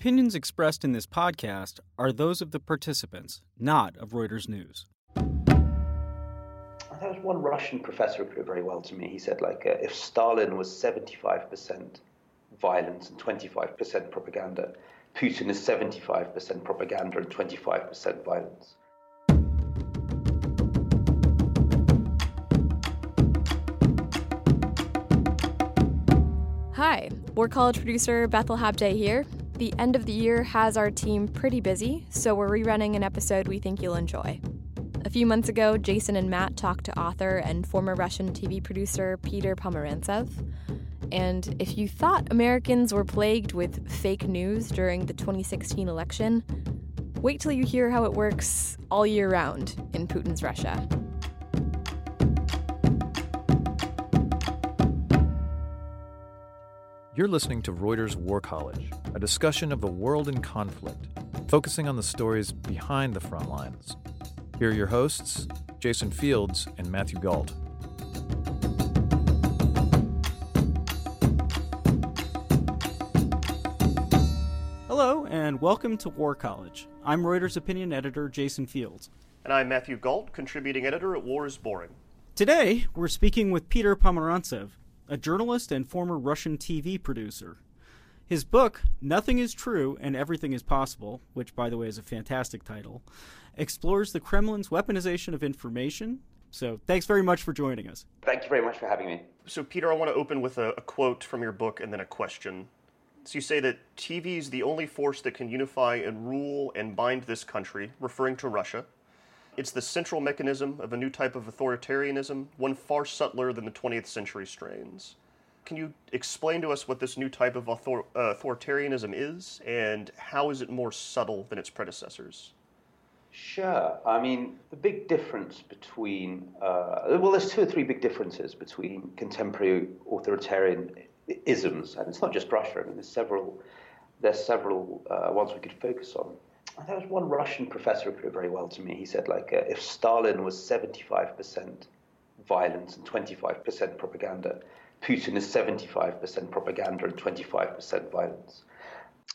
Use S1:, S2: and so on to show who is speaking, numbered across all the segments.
S1: opinions expressed in this podcast are those of the participants, not of Reuters News.
S2: There was one Russian professor who put it very well to me. He said, like, uh, if Stalin was 75% violence and 25% propaganda, Putin is 75% propaganda and 25% violence.
S3: Hi, War College producer Bethel Habte here. The end of the year has our team pretty busy, so we're rerunning an episode we think you'll enjoy. A few months ago, Jason and Matt talked to author and former Russian TV producer Peter Pomerantsev. And if you thought Americans were plagued with fake news during the 2016 election, wait till you hear how it works all year round in Putin's Russia.
S4: You're listening to Reuters War College, a discussion of the world in conflict, focusing on the stories behind the front lines. Here are your hosts, Jason Fields and Matthew Gault.
S1: Hello, and welcome to War College. I'm Reuters opinion editor Jason Fields.
S5: And I'm Matthew Gault, contributing editor at War is Boring.
S1: Today, we're speaking with Peter Pomerantsev, a journalist and former Russian TV producer. His book, Nothing is True and Everything is Possible, which, by the way, is a fantastic title, explores the Kremlin's weaponization of information. So, thanks very much for joining us.
S2: Thank you very much for having me.
S5: So, Peter, I want to open with a, a quote from your book and then a question. So, you say that TV is the only force that can unify and rule and bind this country, referring to Russia. It's the central mechanism of a new type of authoritarianism, one far subtler than the 20th century strains. Can you explain to us what this new type of author- uh, authoritarianism is, and how is it more subtle than its predecessors?
S2: Sure. I mean, the big difference between, uh, well, there's two or three big differences between contemporary authoritarian isms, and it's not just Russia. I mean, there's several, there's several uh, ones we could focus on. There was one Russian professor who put it very well to me. He said, like, uh, if Stalin was 75% violence and 25% propaganda, Putin is 75% propaganda and 25% violence.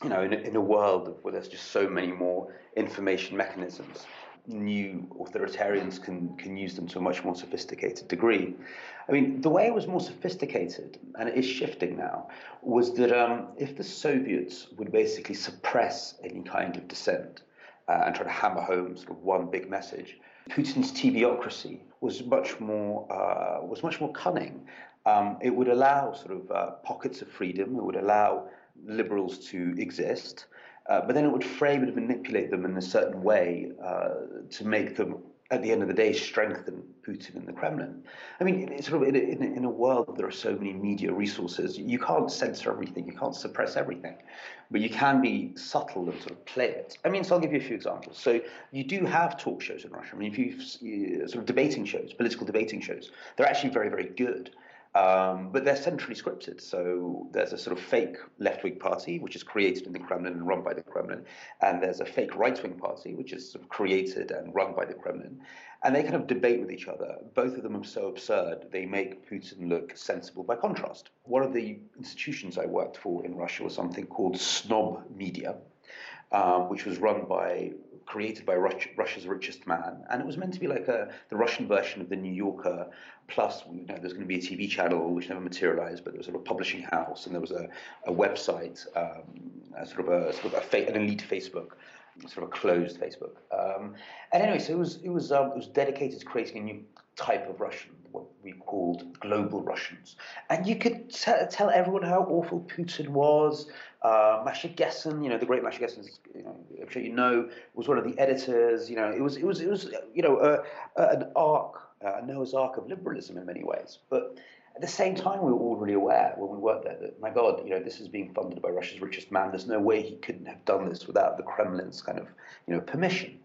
S2: You know, in, in a world where there's just so many more information mechanisms, new authoritarians can, can use them to a much more sophisticated degree. I mean, the way it was more sophisticated, and it is shifting now, was that um, if the Soviets would basically suppress any kind of dissent uh, and try to hammer home sort of one big message, Putin's TVocracy was much more uh, was much more cunning. Um, it would allow sort of uh, pockets of freedom. It would allow liberals to exist. Uh, but then it would frame and manipulate them in a certain way uh, to make them, at the end of the day, strengthen Putin and the Kremlin. I mean, sort of in a, in, a, in a world there are so many media resources, you can't censor everything, you can't suppress everything, but you can be subtle and sort of play it. I mean, so I'll give you a few examples. So you do have talk shows in Russia. I mean, if you sort of debating shows, political debating shows, they're actually very, very good. Um, but they're centrally scripted. So there's a sort of fake left wing party, which is created in the Kremlin and run by the Kremlin. And there's a fake right wing party, which is sort of created and run by the Kremlin. And they kind of debate with each other. Both of them are so absurd, they make Putin look sensible by contrast. One of the institutions I worked for in Russia was something called Snob Media. Um, which was run by created by Russia's richest man, and it was meant to be like a, the Russian version of the New Yorker. Plus, you know, there's going to be a TV channel which never materialized, but there was a publishing house, and there was a, a website, um, a sort of a sort of a fa- an elite Facebook, sort of a closed Facebook. Um, and anyway, so it was it was um, it was dedicated to creating a new type of Russian, what we called global Russians. And you could t- tell everyone how awful Putin was. Uh, Masha Gessen, you know, the great Masha Gessen, you know, I'm sure you know, was one of the editors. You know, it was, it was, it was, you know, uh, uh, an arc, a Noah's Ark of liberalism in many ways. But at the same time, we were all really aware when we worked there that, my God, you know, this is being funded by Russia's richest man. There's no way he couldn't have done this without the Kremlin's kind of, you know, permission.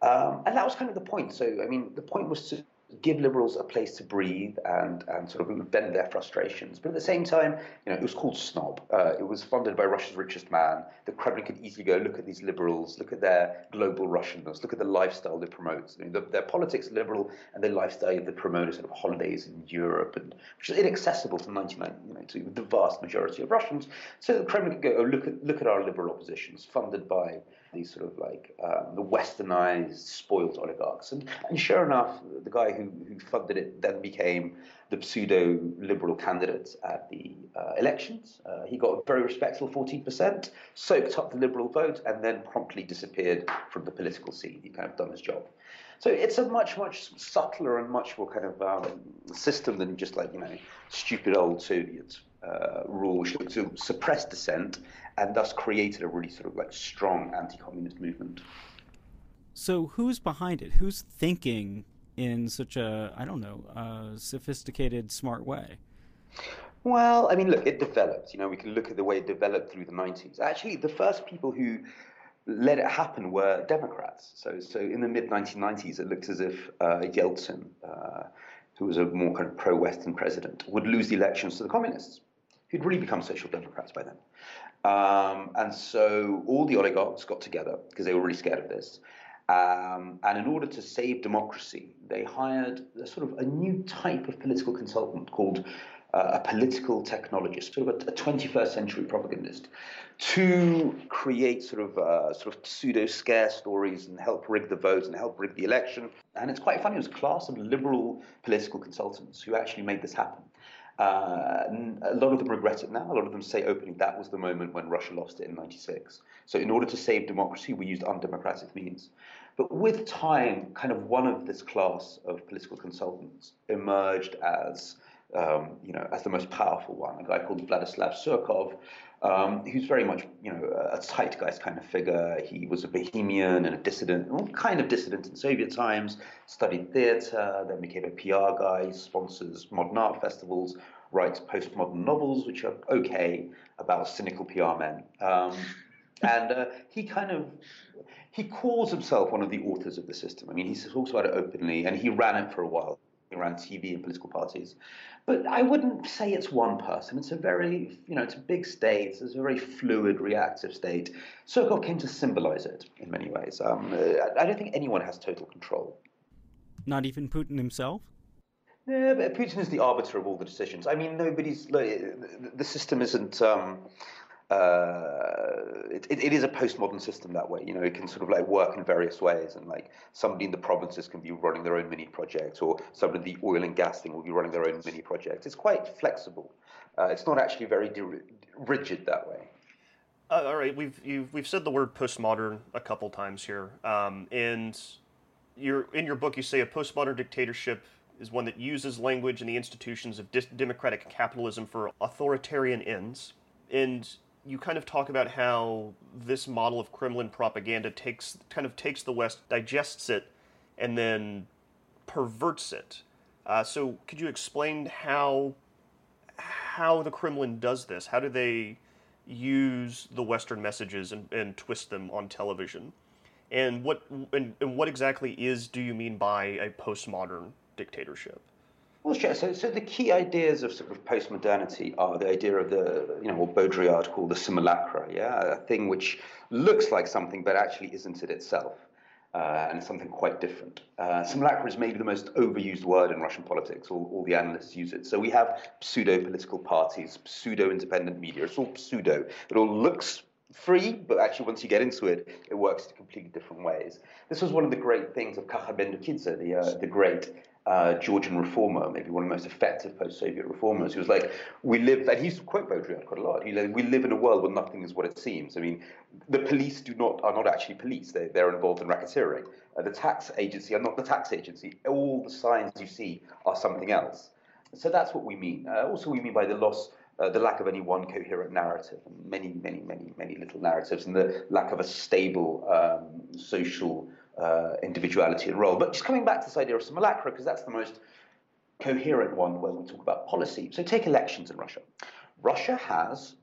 S2: Um, and that was kind of the point. So, I mean, the point was to give liberals a place to breathe and, and sort of vent their frustrations. But at the same time, you know, it was called Snob. Uh, it was funded by Russia's richest man. The Kremlin could easily go, look at these liberals, look at their global Russianness, look at the lifestyle they promote. I mean, the, their politics liberal and their lifestyle they promote sort of holidays in Europe, and which is inaccessible to 99, you know, to the vast majority of Russians. So the Kremlin could go, oh, look at look at our liberal oppositions, funded by these sort of like um, the westernized, spoiled oligarchs. And, and sure enough, the guy who, who funded it then became the pseudo liberal candidate at the uh, elections. Uh, he got a very respectable 14%, soaked up the liberal vote, and then promptly disappeared from the political scene. He kind of done his job. So it's a much, much subtler and much more kind of um, system than just like, you know, stupid old Soviet uh, rule, to suppress dissent and thus created a really sort of like strong anti-communist movement.
S1: So who's behind it? Who's thinking in such a I don't know uh, sophisticated, smart way?
S2: Well, I mean, look, it developed. You know, we can look at the way it developed through the 90s. Actually, the first people who let it happen were Democrats. So, so in the mid 1990s, it looked as if uh, Yeltsin, uh, who was a more kind of pro-Western president, would lose the elections to the communists, who'd really become social democrats by then. Um, and so all the oligarchs got together because they were really scared of this. Um, and in order to save democracy, they hired a sort of a new type of political consultant called uh, a political technologist, sort of a, a, 21st century propagandist, to create sort of uh, sort of pseudo scare stories and help rig the votes and help rig the election. And it's quite funny. It was a class of liberal political consultants who actually made this happen. Uh, a lot of them regret it now. A lot of them say openly that was the moment when Russia lost it in 96. So, in order to save democracy, we used undemocratic means. But with time, kind of one of this class of political consultants emerged as, um, you know, as the most powerful one. A guy called Vladislav Surkov, um, who's very much, you know, a zeitgeist kind of figure. He was a bohemian and a dissident, kind of dissident in Soviet times. Studied theatre, then became a PR guy. Sponsors modern art festivals. Writes postmodern novels, which are okay about cynical PR men. Um, and uh, he kind of he calls himself one of the authors of the system. I mean, he talks about it openly, and he ran it for a while. Ran TV and political parties. But I wouldn't say it's one person. It's a very, you know, it's a big state. It's a very fluid, reactive state. Surkov came to symbolize it in many ways. Um, I don't think anyone has total control.
S1: Not even Putin himself?
S2: Yeah, but Putin is the arbiter of all the decisions. I mean, nobody's. The system isn't. Um, uh, it, it, is a postmodern system that way. You know, it can sort of like work in various ways, and like somebody in the provinces can be running their own mini project, or somebody in the oil and gas thing will be running their own mini project. It's quite flexible. Uh, it's not actually very di- rigid that way.
S5: Uh, all right, we've we've said the word postmodern a couple times here, um, and you're in your book you say a postmodern dictatorship is one that uses language and the institutions of dis- democratic capitalism for authoritarian ends. And you kind of talk about how this model of Kremlin propaganda takes kind of takes the West, digests it, and then perverts it. Uh, so, could you explain how how the Kremlin does this? How do they use the Western messages and, and twist them on television? And what and, and what exactly is do you mean by a postmodern dictatorship?
S2: Well, sure. So, so the key ideas of sort of postmodernity are the idea of the, you know, what Baudrillard called the simulacra, yeah, a thing which looks like something but actually isn't it itself, uh, and something quite different. Uh, simulacra is maybe the most overused word in Russian politics. All, all the analysts use it. So we have pseudo-political parties, pseudo-independent media. It's all pseudo. It all looks free, but actually once you get into it, it works in completely different ways. This was one of the great things of Kakha Bendukidze, the, uh, the great uh, Georgian reformer, maybe one of the most effective post-Soviet reformers, who was like, "We live," and he's quote Baudrillard quite a lot. He like, "We live in a world where nothing is what it seems." I mean, the police do not are not actually police; they they're involved in racketeering. Uh, the tax agency are not the tax agency. All the signs you see are something else. So that's what we mean. Uh, also, we mean by the loss. Uh, the lack of any one coherent narrative, many, many, many, many little narratives, and the lack of a stable um, social uh, individuality and role. But just coming back to this idea of simulacra, because that's the most coherent one when we talk about policy. So take elections in Russia. Russia has,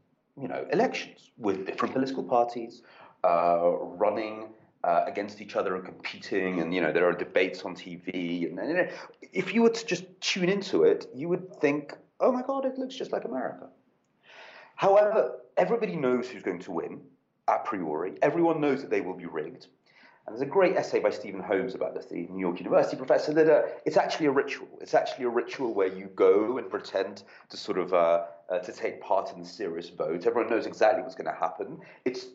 S2: you know, elections with different political parties uh, running uh, against each other and competing, and you know there are debates on TV. And, and know, if you were to just tune into it, you would think, "Oh my God, it looks just like America." However, everybody knows who's going to win a priori. Everyone knows that they will be rigged. And there's a great essay by Stephen Holmes about this, the New York University professor, that uh, it's actually a ritual. It's actually a ritual where you go and pretend to sort of uh, uh, to take part in the serious vote. Everyone knows exactly what's going to happen. It's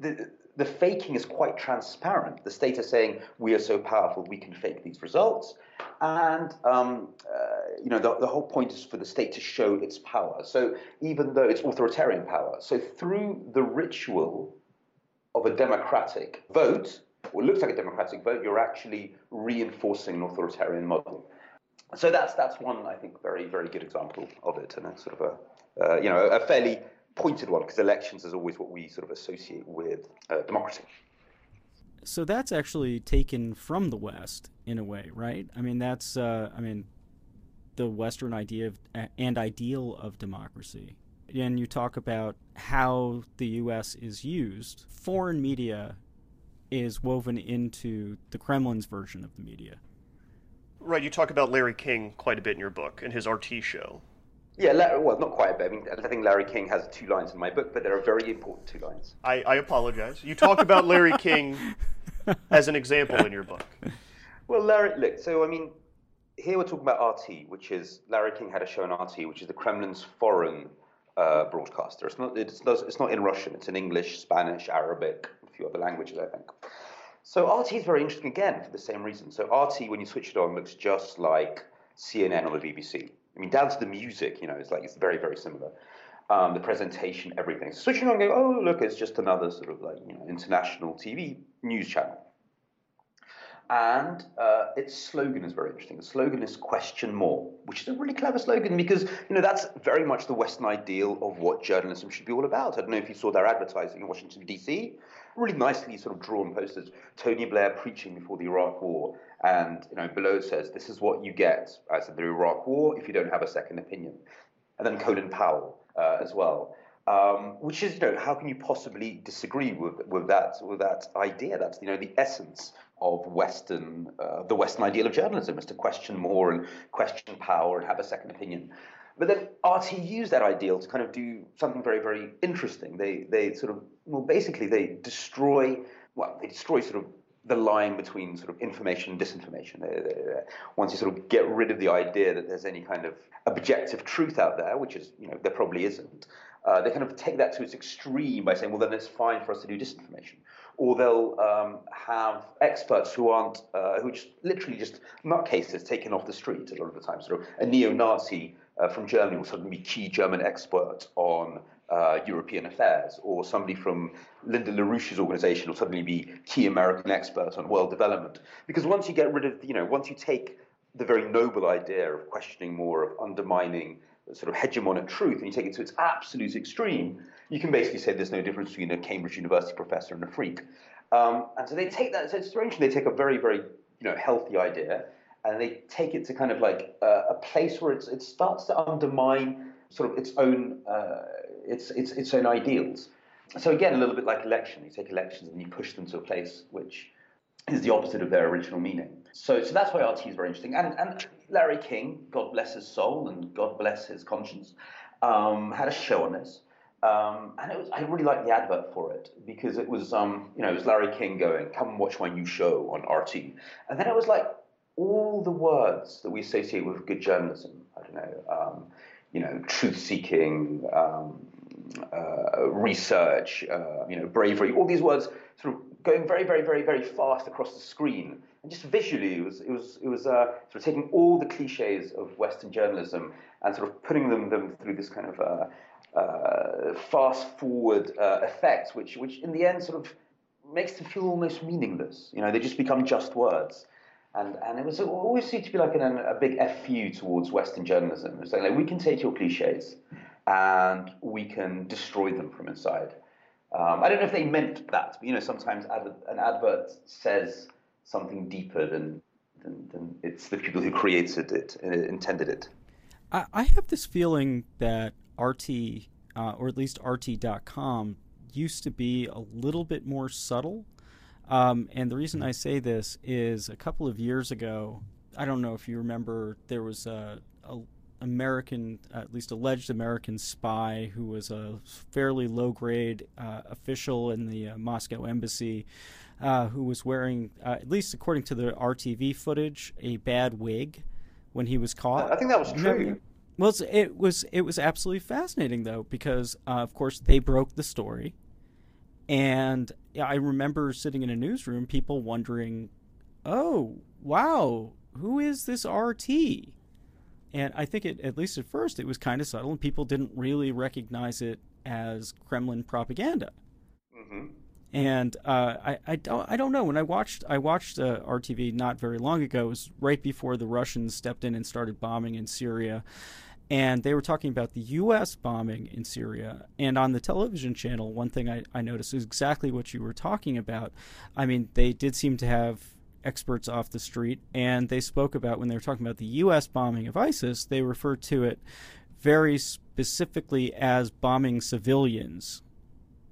S2: the, the faking is quite transparent. The state is saying we are so powerful we can fake these results, and um, uh, you know the, the whole point is for the state to show its power. So even though it's authoritarian power, so through the ritual of a democratic vote what looks like a democratic vote, you're actually reinforcing an authoritarian model. So that's that's one I think very very good example of it, and a sort of a uh, you know a fairly pointed one because elections is always what we sort of associate with uh, democracy.
S1: So that's actually taken from the West in a way, right? I mean, that's uh, I mean, the Western idea of, and ideal of democracy. And you talk about how the U.S. is used. Foreign media is woven into the Kremlin's version of the media.
S5: Right, you talk about Larry King quite a bit in your book and his RT show.
S2: Yeah, well, not quite a bit. I mean, I think Larry King has two lines in my book, but they're very important two lines.
S5: I, I apologize. You talk about Larry King as an example in your book.
S2: Well, Larry, look, so I mean, here we're talking about RT, which is Larry King had a show on RT, which is the Kremlin's foreign uh, broadcaster. It's not, it's, it's not in Russian, it's in English, Spanish, Arabic, few other languages, I think. So RT is very interesting again for the same reason. So RT, when you switch it on, looks just like CNN or the BBC. I mean, down to the music, you know, it's like it's very, very similar. Um, the presentation, everything. So switching on, go, oh look, it's just another sort of like you know international TV news channel. And uh, its slogan is very interesting. The slogan is "Question More," which is a really clever slogan because you know that's very much the Western ideal of what journalism should be all about. I don't know if you saw their advertising in Washington D.C really nicely sort of drawn posters. Tony Blair preaching before the Iraq War, and you know below it says, "This is what you get as the Iraq War if you don't have a second opinion." And then Colin Powell uh, as well. Um, which is, you know, how can you possibly disagree with with that with that idea? That's you know the essence of Western uh, the Western ideal of journalism is to question more and question power and have a second opinion. But then RT used that ideal to kind of do something very, very interesting. They, they sort of, well, basically, they destroy, well, they destroy sort of the line between sort of information and disinformation. Once you sort of get rid of the idea that there's any kind of objective truth out there, which is, you know, there probably isn't, uh, they kind of take that to its extreme by saying, well, then it's fine for us to do disinformation. Or they'll um, have experts who aren't, uh, who just literally just nutcases taken off the street a lot of the time, sort of a neo-Nazi uh, from Germany will suddenly be key German expert on uh, European affairs, or somebody from Lyndon LaRouche's organization will suddenly be key American expert on world development. Because once you get rid of, you know, once you take the very noble idea of questioning more, of undermining sort of hegemonic truth, and you take it to its absolute extreme, you can basically say there's no difference between a Cambridge University professor and a freak. Um, and so they take that, so it's strange, they take a very, very, you know, healthy idea, and they take it to kind of like uh, a place where it starts to undermine sort of its own uh, its, its its own ideals. So again, a little bit like election, you take elections and you push them to a place which is the opposite of their original meaning. So, so that's why RT is very interesting. And, and Larry King, God bless his soul and God bless his conscience, um, had a show on this. Um, and it was, I really liked the advert for it because it was, um, you know, it was Larry King going, "Come watch my new show on RT," and then it was like, all the words that we associate with good journalism. I don't know, um, you know, truth-seeking, um, uh, research, uh, you know, bravery. All these words sort of going very, very, very, very fast across the screen, and just visually, it was it was it was uh, sort of taking all the cliches of Western journalism and sort of putting them them through this kind of uh, uh, fast-forward uh, effect, which which in the end sort of makes them feel almost meaningless. You know, they just become just words and and it was it always seemed to be like an, a big fu towards Western journalism. It's like, like we can take your cliches and we can destroy them from inside. Um, I don't know if they meant that, but you know, sometimes ad- an advert says something deeper than, than, than it's the people who created it uh, intended it.
S1: I, I have this feeling that RT, uh, or at least RT.com, used to be a little bit more subtle Um, and the reason I say this is a couple of years ago, I don't know if you remember, there was a, a American, at least alleged American spy who was a fairly low grade uh, official in the uh, Moscow embassy uh, who was wearing, uh, at least according to the RTV footage, a bad wig when he was caught.
S2: I think that was true.
S1: Well, it was it was absolutely fascinating though because uh, of course they broke the story, and I remember sitting in a newsroom, people wondering, "Oh, wow, who is this RT?" And I think it, at least at first, it was kind of subtle, and people didn't really recognize it as Kremlin propaganda.
S2: Mm-hmm.
S1: And uh, I, I don't I don't know when I watched I watched uh, RTV not very long ago. It was right before the Russians stepped in and started bombing in Syria, and they were talking about the U.S. bombing in Syria. And on the television channel, one thing I, I noticed is exactly what you were talking about. I mean, they did seem to have experts off the street, and they spoke about when they were talking about the U.S. bombing of ISIS, they referred to it very specifically as bombing civilians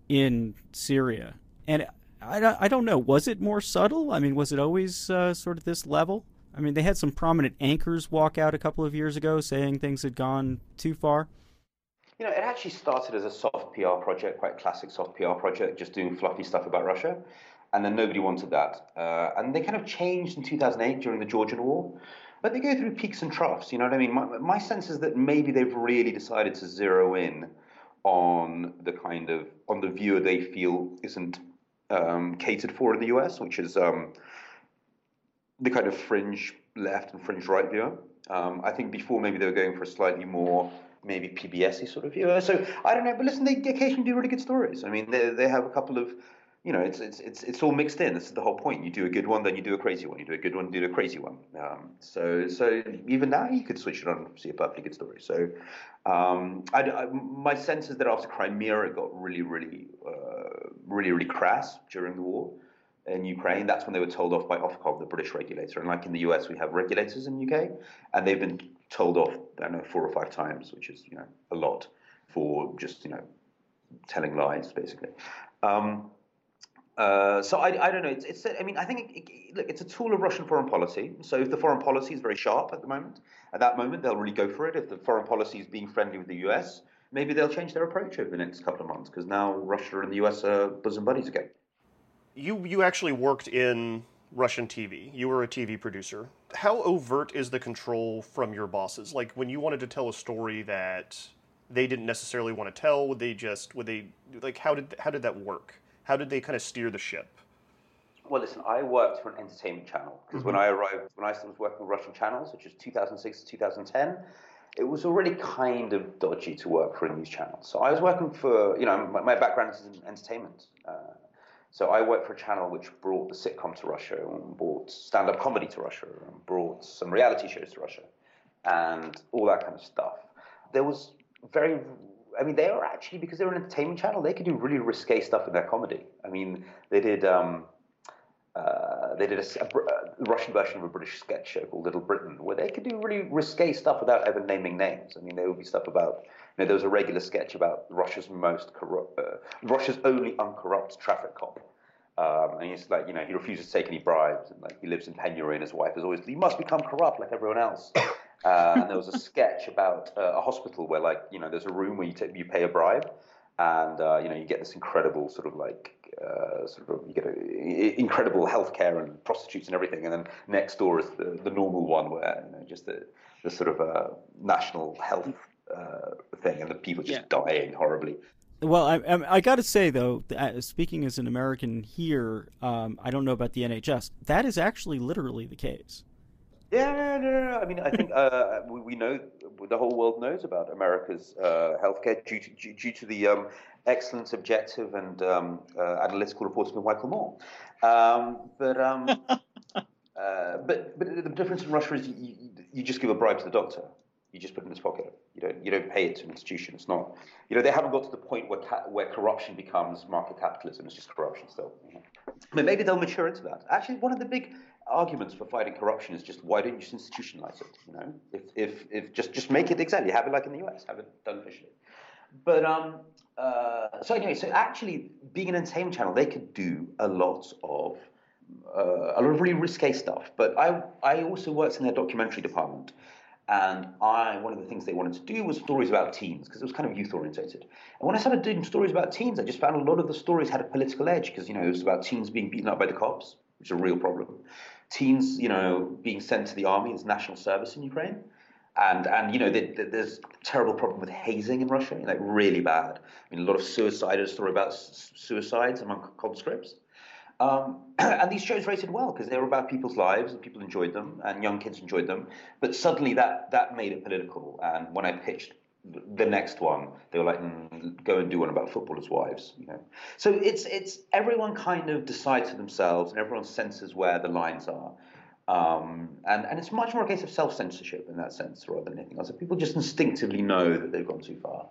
S1: in Syria. And I, I don't know, was it more subtle? I mean, was it always uh, sort of this level? I mean, they had some prominent anchors walk out a couple of years ago saying things had gone too far.
S2: You know, it actually started as a soft PR project, quite classic soft PR project, just doing fluffy stuff about Russia. And then nobody wanted that. Uh, and they kind of changed in 2008 during the Georgian War. But they go through peaks and troughs, you know what I mean? My, my sense is that maybe they've really decided to zero in on the kind of, on the viewer they feel isn't um, catered for in the US, which is um, the kind of fringe left and fringe right viewer. Um, I think before maybe they were going for a slightly more maybe PBSy sort of viewer. So I don't know, but listen, they occasionally do really good stories. I mean, they they have a couple of you know, it's it's it's it's all mixed in. This is the whole point. You do a good one, then you do a crazy one. You do a good one, you do a crazy one. Um, so so even now you could switch it on and see a perfectly good story. So um, I, I, my sense is that after Crimea, it got really really uh, really really crass during the war in Ukraine. That's when they were told off by Ofcom, the British regulator. And like in the US, we have regulators in UK, and they've been told off, I don't know, four or five times, which is you know a lot for just you know telling lies, basically. Um, uh, so I, I don't know. It's, it's I mean I think it, it, look, it's a tool of Russian foreign policy. So if the foreign policy is very sharp at the moment, at that moment they'll really go for it. If the foreign policy is being friendly with the U.S., maybe they'll change their approach over the next couple of months because now Russia and the U.S. are bosom buddies again.
S5: You you actually worked in Russian TV. You were a TV producer. How overt is the control from your bosses? Like when you wanted to tell a story that they didn't necessarily want to tell, would they just would they like how did how did that work? How did they kind of steer the ship?
S2: Well, listen, I worked for an entertainment channel because mm-hmm. when I arrived, when I was working with Russian channels, which was 2006 to 2010, it was already kind of dodgy to work for a news channel. So I was working for, you know, my, my background is in entertainment. Uh, so I worked for a channel which brought the sitcom to Russia and brought stand-up comedy to Russia and brought some reality shows to Russia and all that kind of stuff. There was very I mean, they were actually because they're an entertainment channel. They could do really risque stuff in their comedy. I mean, they did um, uh, they did a, Russian version of a British sketch show called Little Britain, where they could do really risque stuff without ever naming names. I mean, there would be stuff about you know there was a regular sketch about Russia's most corrupt, uh, Russia's only uncorrupt traffic cop. Um, and he's like, you know, he refuses to take any bribes, and like he lives in penury, and his wife is always, he must become corrupt like everyone else. Uh, and there was a sketch about uh, a hospital where, like, you know, there's a room where you, t- you pay a bribe, and uh, you know, you get this incredible sort of like, uh, sort of, you get a, incredible healthcare and prostitutes and everything, and then next door is the, the normal one where, you know, just the, the sort of uh, national health uh, thing, and the people just yeah. dying horribly.
S1: Well, I, I, I got to say though, speaking as an American here, um, I don't know about the NHS. That is actually literally the case.
S2: Yeah, no, no, no. I mean, I think uh, we, we, know the whole world knows about America's uh, healthcare due to, due, due to the um, excellent, objective, and um, uh, analytical reporting of Michael Moore. Um, but, um, uh, but but the difference in Russia is you, you, just give a bribe to the doctor. You just put it in his pocket. You don't you don't pay it to an institution. It's not. You know, they haven't got to the point where ca- where corruption becomes market capitalism. It's just corruption still. But maybe they'll mature into that. Actually, one of the big arguments for fighting corruption is just why don't you just institutionalize it? You know, if if if just just make it exactly have it like in the US, have it done officially. But um, uh, so anyway, so actually, being an entertainment channel, they could do a lot of uh, a lot of really risque stuff. But I I also worked in their documentary department, and I one of the things they wanted to do was stories about teens because it was kind of youth orientated. And when I started doing stories about teens, I just found a lot of the stories had a political edge because you know it was about teens being beaten up by the cops, which is a real problem. Teens, you know, being sent to the army as national service in Ukraine and and you know there's a terrible problem with hazing in Russia, like really bad. I mean, a lot of suicide. A story about suicides among conscripts. Um, and these shows rated well because they were about people's lives and people enjoyed them and young kids enjoyed them. But suddenly that that made it political. And when I pitched the next one, they were like, mm, "Go and do one about footballers' wives." You know, so it's it's everyone kind of decides for themselves and everyone senses where the lines are. Um, and, and it's much more a case of self censorship in that sense rather than anything else. People just instinctively know that they've gone too far.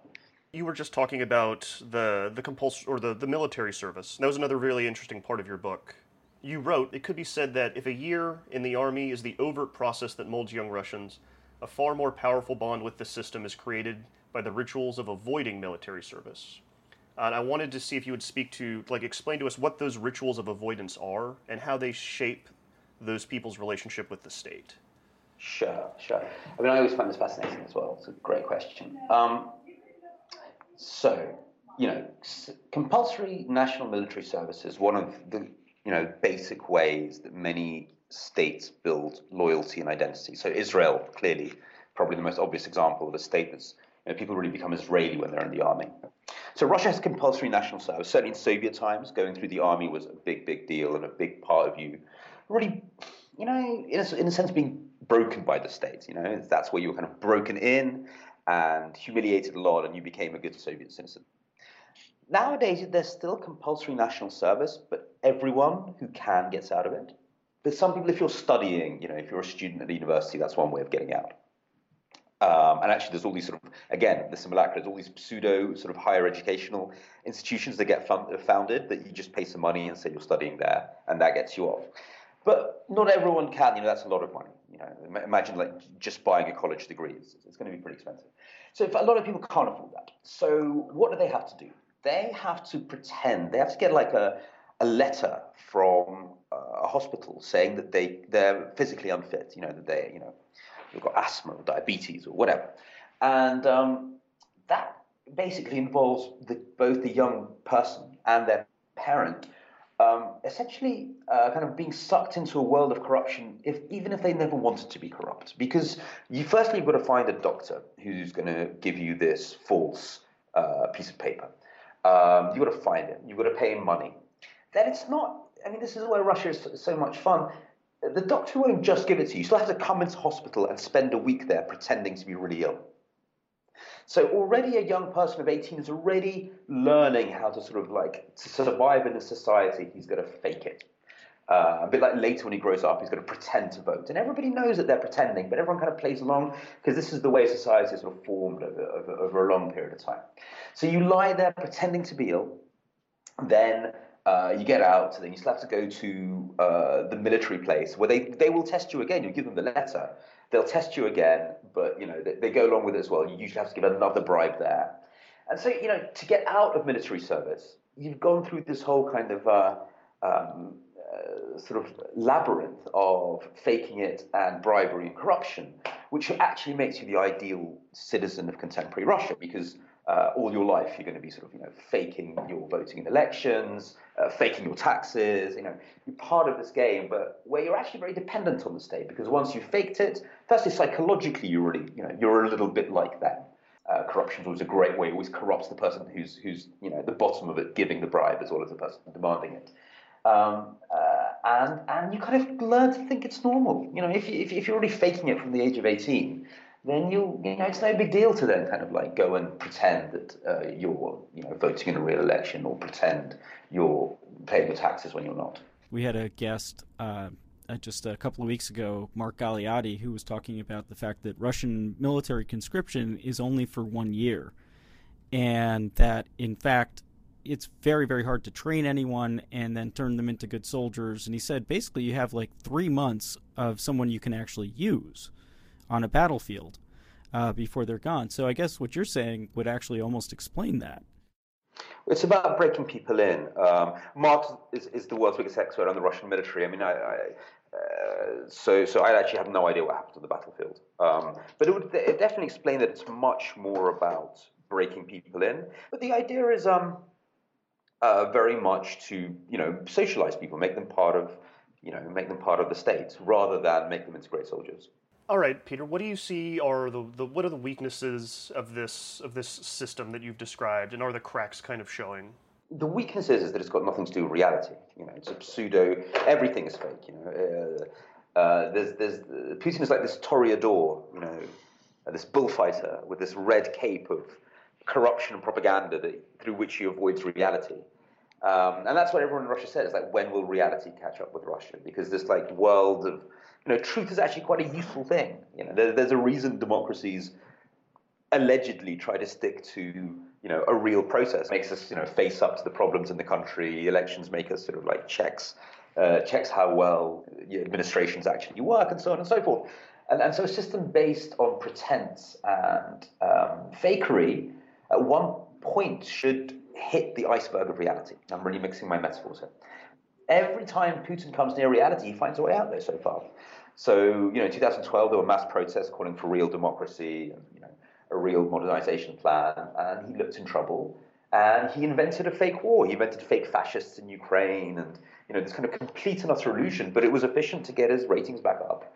S5: You were just talking about the, the compulsory or the, the military service. That was another really interesting part of your book. You wrote, it could be said that if a year in the army is the overt process that molds young Russians, a far more powerful bond with the system is created by the rituals of avoiding military service. And I wanted to see if you would speak to, like, explain to us what those rituals of avoidance are and how they shape those people's relationship with the state?
S2: Sure, sure. I mean, I always find this fascinating as well. It's a great question. Um, so, you know, compulsory national military service is one of the you know basic ways that many states build loyalty and identity. So Israel, clearly, probably the most obvious example of a state that's you know, people really become Israeli when they're in the army. So Russia has compulsory national service. Certainly in Soviet times, going through the army was a big, big deal and a big part of you really, you know, in a, in a sense, being broken by the state. You know, that's where you were kind of broken in and humiliated a lot, and you became a good Soviet citizen. Nowadays, there's still compulsory national service, but everyone who can gets out of it. But some people, if you're studying, you know, if you're a student at a university, that's one way of getting out. Um, and actually, there's all these sort of, again, the simulacra, there's all these pseudo sort of higher educational institutions that get fund, founded that you just pay some money and say you're studying there, and that gets you off. But not everyone can. You know, that's a lot of money. You know, imagine like just buying a college degree. It's, it's going to be pretty expensive. So a lot of people can't afford that. So what do they have to do? They have to pretend. They have to get like a a letter from a hospital saying that they they're physically unfit. You know that they you know they've got asthma or diabetes or whatever, and um, that basically involves the, both the young person and their parent um, essentially uh, kind of being sucked into a world of corruption, if even if they never wanted to be corrupt. Because you firstly you've got to find a doctor who's going to give you this false uh, piece of paper. Um, you've got to find him. You've got to pay him money. Then it's not. I mean, this is why Russia is so much fun. The doctor won't just give it to you. You still have to come into hospital and spend a week there pretending to be really ill. So already a young person of 18 is already learning how to sort of like to survive in a society. He's going to fake it. Uh, a bit like later when he grows up, he's going to pretend to vote. And everybody knows that they're pretending, but everyone kind of plays along because this is the way society is sort of formed over, over, over, a long period of time. So you lie there pretending to be ill, then uh, you get out, then you still have to go to uh, the military place where they, they will test you again. You give them the letter, they'll test you again, but you know they, they, go along with it as well. You usually have to give another bribe there, and so you know to get out of military service, you've gone through this whole kind of uh, um, uh, sort of labyrinth of faking it and bribery and corruption, which actually makes you the ideal citizen of contemporary Russia because uh, all your life you're going to be sort of you know faking your voting in elections, uh, faking your taxes. You know you're part of this game, but where you're actually very dependent on the state because once you faked it, firstly psychologically you're really you know you're a little bit like them. Uh, corruption is always a great way. It always corrupts the person who's who's you know at the bottom of it, giving the bribe as well as the person demanding it. Um, uh, and and you kind of learn to think it's normal. You know, if if, if you're already faking it from the age of 18, then you you know it's no big deal to then kind of like go and pretend that uh, you're you know voting in a real election or pretend you're paying your taxes when you're not.
S1: We had a guest uh, just a couple of weeks ago, Mark Galeotti, who was talking about the fact that Russian military conscription is only for one year, and that in fact it's very very hard to train anyone and then turn them into good soldiers. And he said basically you have like three months of someone you can actually use on a battlefield. uh, before they're gone. So I guess what you're saying would actually almost explain that.
S2: It's about breaking people in. Um, Mark's is, is, the world's biggest expert on the Russian military. I mean, I, I uh, so so I actually have no idea what happened on the battlefield. Um, but it would it definitely explain that it's much more about breaking people in. But the idea is um, uh, very much to you know socialize people, make them part of you know make them part of the state rather than make them into great soldiers.
S5: All right, Peter. What do you see are the, the what are the weaknesses of this of this system that you've described, and are the cracks kind of showing?
S2: The weakness is, is that it's got nothing to do with reality. You know, it's a pseudo. Everything is fake. You know, uh, uh, there's there's Putin is like this toreador. You know, this bullfighter with this red cape of corruption and propaganda that, through which he avoids reality. Um, and that's what everyone in Russia says, like, when will reality catch up with Russia? Because this like world of, you know, truth is actually quite a useful thing. You know, there, there's a reason democracies allegedly try to stick to, you know, a real process. It makes us, you know, face up to the problems in the country. Elections make us sort of like checks, uh, checks how well administrations actually work, and so on and so forth. And, and so a system based on pretense and um, fakery at one point should hit the iceberg of reality. I'm really mixing my metaphors here. Every time Putin comes near reality, he finds a way out there so far. So, you know, in 2012, there were mass protests calling for real democracy and, you know, a real modernization plan, and he looked in trouble. And he invented a fake war. He invented fake fascists in Ukraine and, you know, this kind of complete and utter illusion, but it was efficient to get his ratings back up.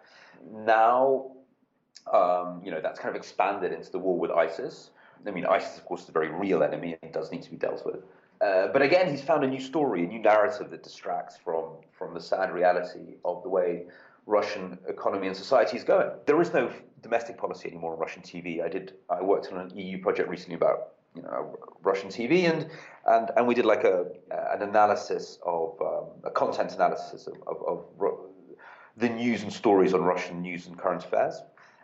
S2: Now, um, you know, that's kind of expanded into the war with ISIS. I mean, ISIS, of course, is a very real enemy and does need to be dealt with. Uh, but again, he's found a new story, a new narrative that distracts from, from the sad reality of the way Russian economy and society is going. There is no domestic policy anymore on Russian TV. I did I worked on an EU project recently about you know Russian TV and and, and we did like a an analysis of um, a content analysis of, of, of the news and stories on Russian news and current affairs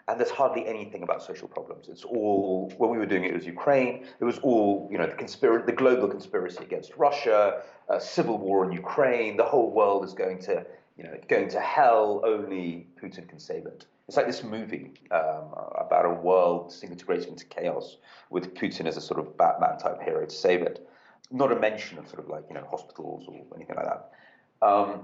S2: and there's hardly anything about social problems. It's all when we were doing it, it was Ukraine. It was all you know the conspiracy, the global conspiracy against Russia, uh, civil war in Ukraine. The whole world is going to you know going to hell. Only Putin can save it. It's like this movie um, about a world disintegrating into chaos with Putin as a sort of Batman type hero to save it. Not a mention of sort of like you know hospitals or anything like that. Um,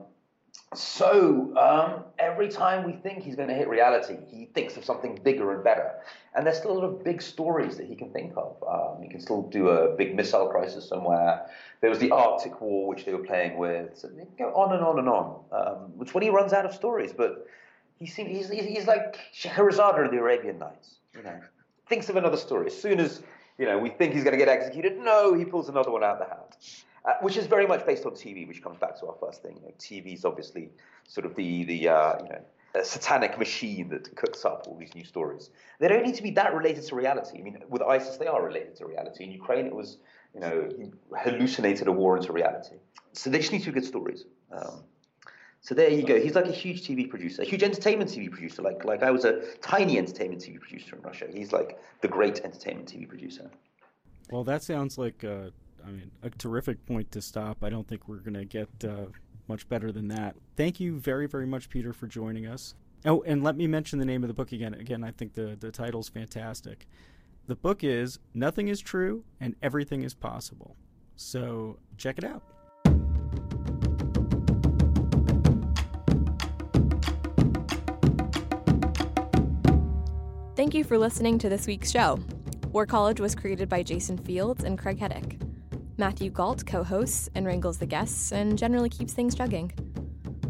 S2: so um, every time we think he's going to hit reality, he thinks of something bigger and better. And there's still a lot of big stories that he can think of. Um, he can still do a big missile crisis somewhere. There was the Arctic War, which they were playing with. So they go on and on and on. Um, it's when he runs out of stories. But he seems, he's, he's like Scheherazade of the Arabian Nights. You know, thinks of another story. As soon as you know we think he's going to get executed, no, he pulls another one out of the hat uh, which is very much based on TV, which comes back to our first thing. You know, TV is obviously sort of the the uh, you know satanic machine that cooks up all these new stories. They don't need to be that related to reality. I mean, with ISIS, they are related to reality. In Ukraine, it was you know hallucinated a war into reality. So they just need be good stories. Um, so there you go. He's like a huge TV producer, a huge entertainment TV producer. Like like I was a tiny entertainment TV producer in Russia. He's like the great entertainment TV producer.
S1: Well, that sounds like. Uh I mean, a terrific point to stop. I don't think we're going to get uh, much better than that. Thank you very, very much, Peter, for joining us. Oh, and let me mention the name of the book again. Again, I think the, the title's fantastic. The book is Nothing is True and Everything is Possible. So check it out.
S3: Thank you for listening to this week's show. War College was created by Jason Fields and Craig Heddick. Matthew Gault co hosts and wrangles the guests and generally keeps things chugging.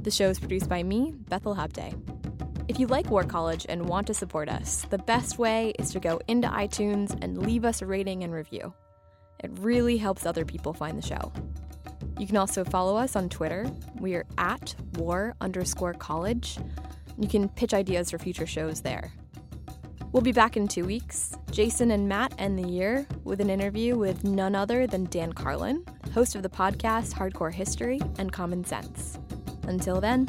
S3: The show is produced by me, Bethel Habte. If you like War College and want to support us, the best way is to go into iTunes and leave us a rating and review. It really helps other people find the show. You can also follow us on Twitter. We are at war underscore college. You can pitch ideas for future shows there. We'll be back in two weeks. Jason and Matt end the year with an interview with none other than Dan Carlin, host of the podcast Hardcore History and Common Sense. Until then,